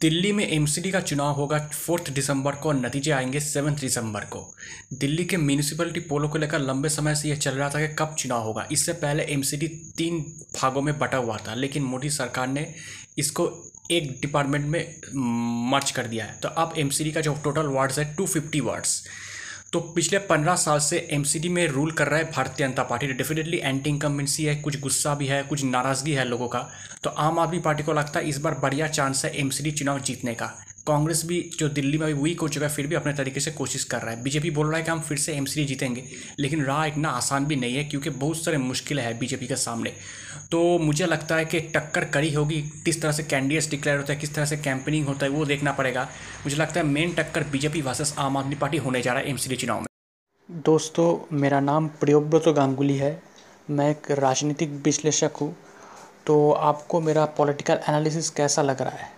दिल्ली में एमसीडी का चुनाव होगा फोर्थ दिसंबर को और नतीजे आएँगे सेवन्थ दिसंबर को। दिल्ली के म्यूनिसिपलिटी पोलों को लेकर लंबे समय से यह चल रहा था कि कब चुनाव होगा। इससे पहले एमसीडी तीन भागों में बटा हुआ था, लेकिन मोदी सरकार ने इसको एक डिपार्टमेंट में मर्ज कर दिया है। तो अब एमसीडी का जो टोटल वार्ड्स है टू फिफ्टी वार्ड्स तो पिछले पंद्रह साल से एमसीडी में रूल कर रहा है Bharatiya Janata party. Definitely anti incumbency है, कुछ गुस्सा भी है, कुछ नाराज़गी है लोगों का। तो आम आदमी पार्टी को लगता है इस बार बढ़िया चांस है एमसीडी चुनाव जीतने का। कांग्रेस भी जो दिल्ली में अभी वीक हो चुका है, फिर भी अपने तरीके से कोशिश कर रहा है। बीजेपी बोल रहा है कि हम फिर से एमसीडी जीतेंगे, लेकिन राह इतना आसान भी नहीं है, क्योंकि बहुत सारे मुश्किल है बीजेपी के सामने। तो मुझे लगता है कि टक्कर कड़ी होगी, किस तरह से कैंडिडेट्स डिक्लेयर होता है, किस तरह से कैंपेनिंग होता है, वो देखना पड़ेगा। मुझे लगता है मेन टक्कर बीजेपी वर्सेस आम आदमी पार्टी होने जा रहा है एमसीडी चुनाव में। दोस्तों, मेरा नाम प्रियोव्रत गांगुली है। मैं एक राजनीतिक विश्लेषक हूँ। तो आपको मेरा पॉलिटिकल एनालिसिस कैसा लग रहा है?